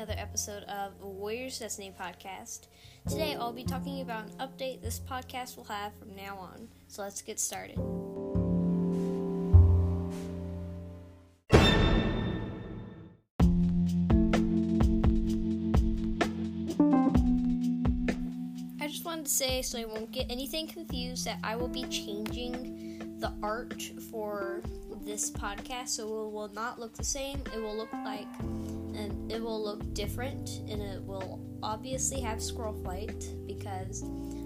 another episode of Warriors Destiny podcast. Today I'll be talking about an update this podcast will have from now on. So let's get started. I just wanted to say so I won't get anything confused that I will be changing the art for this podcast so it will not look the same. It will look like and it will look different and it will obviously have Squirrelflight because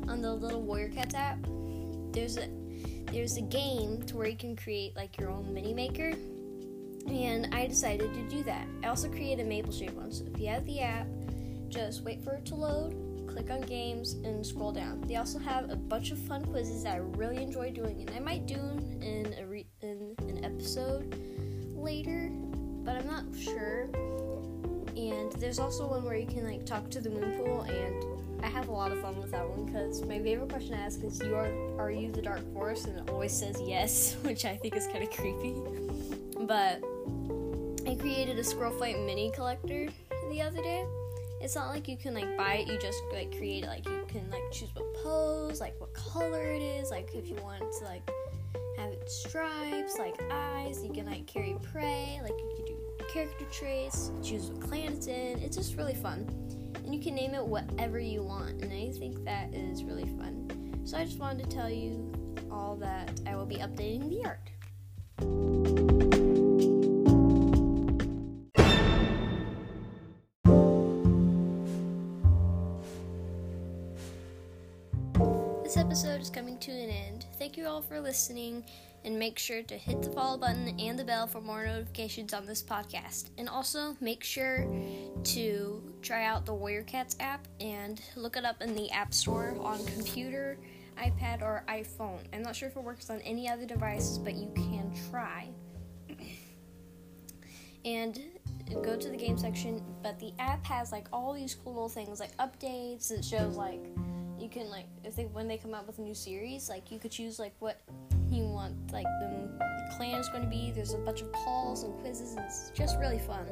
on the little warrior cats app there's a there's a game to where you can create like your own mini maker and i decided to do that. I also created a Mapleshade one so if you have the app just wait for it to load click on games and scroll down. They also have a bunch of fun quizzes that i really enjoy doing and i might do in a re- in an episode later but i'm not sure and there's also one where you can like talk to the Moonpool, and I have a lot of fun with that one because my favorite question to ask is, "You are are you the Dark Forest?" And it always says yes, which I think is kind of creepy. But I created a Squirrelflight mini collector the other day. It's not like you can like buy it; you just like create it. Like you can like choose what pose, like what color it is. Like if you want to like have it stripes, like eyes, you can like carry prey. Like you can do character traits, choose what clan it's in. It's just really fun. And you can name it whatever you want, and I think that is really fun. So I just wanted to tell you all that I will be updating the art. This episode is coming to an end. Thank you all for listening and make sure to hit the follow button and the bell for more notifications on this podcast. And also make sure to try out the Warrior Cats app and look it up in the App Store on computer, iPad, or iPhone. I'm not sure if it works on any other devices, but you can try. and go to the game section, but the app has like all these cool little things like updates. It shows like you can like if they when they come out with a new series, like you could choose like what you want like the clan is going to be. There's a bunch of calls and quizzes, and it's just really fun.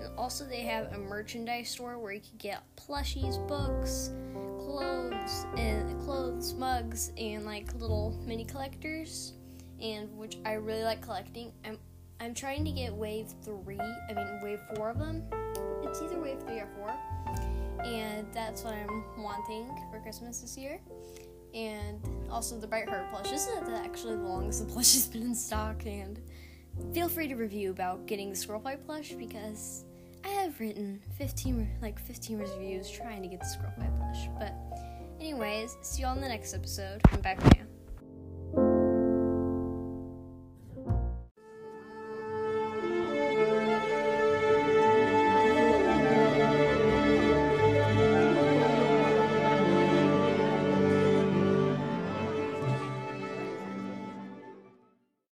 And also, they have a merchandise store where you can get plushies, books, clothes, and clothes, mugs, and like little mini collectors, and which I really like collecting. I'm I'm trying to get wave three. I mean wave four of them. It's either that's what I'm wanting for Christmas this year and also the Brightheart plush. This is actually the longest the plush has been in stock, and feel free to review about getting the Squirrelflight plush because I have written 15 like 15 reviews trying to get the Squirrelflight plush. But anyways, see you all in the next episode. I'm back now.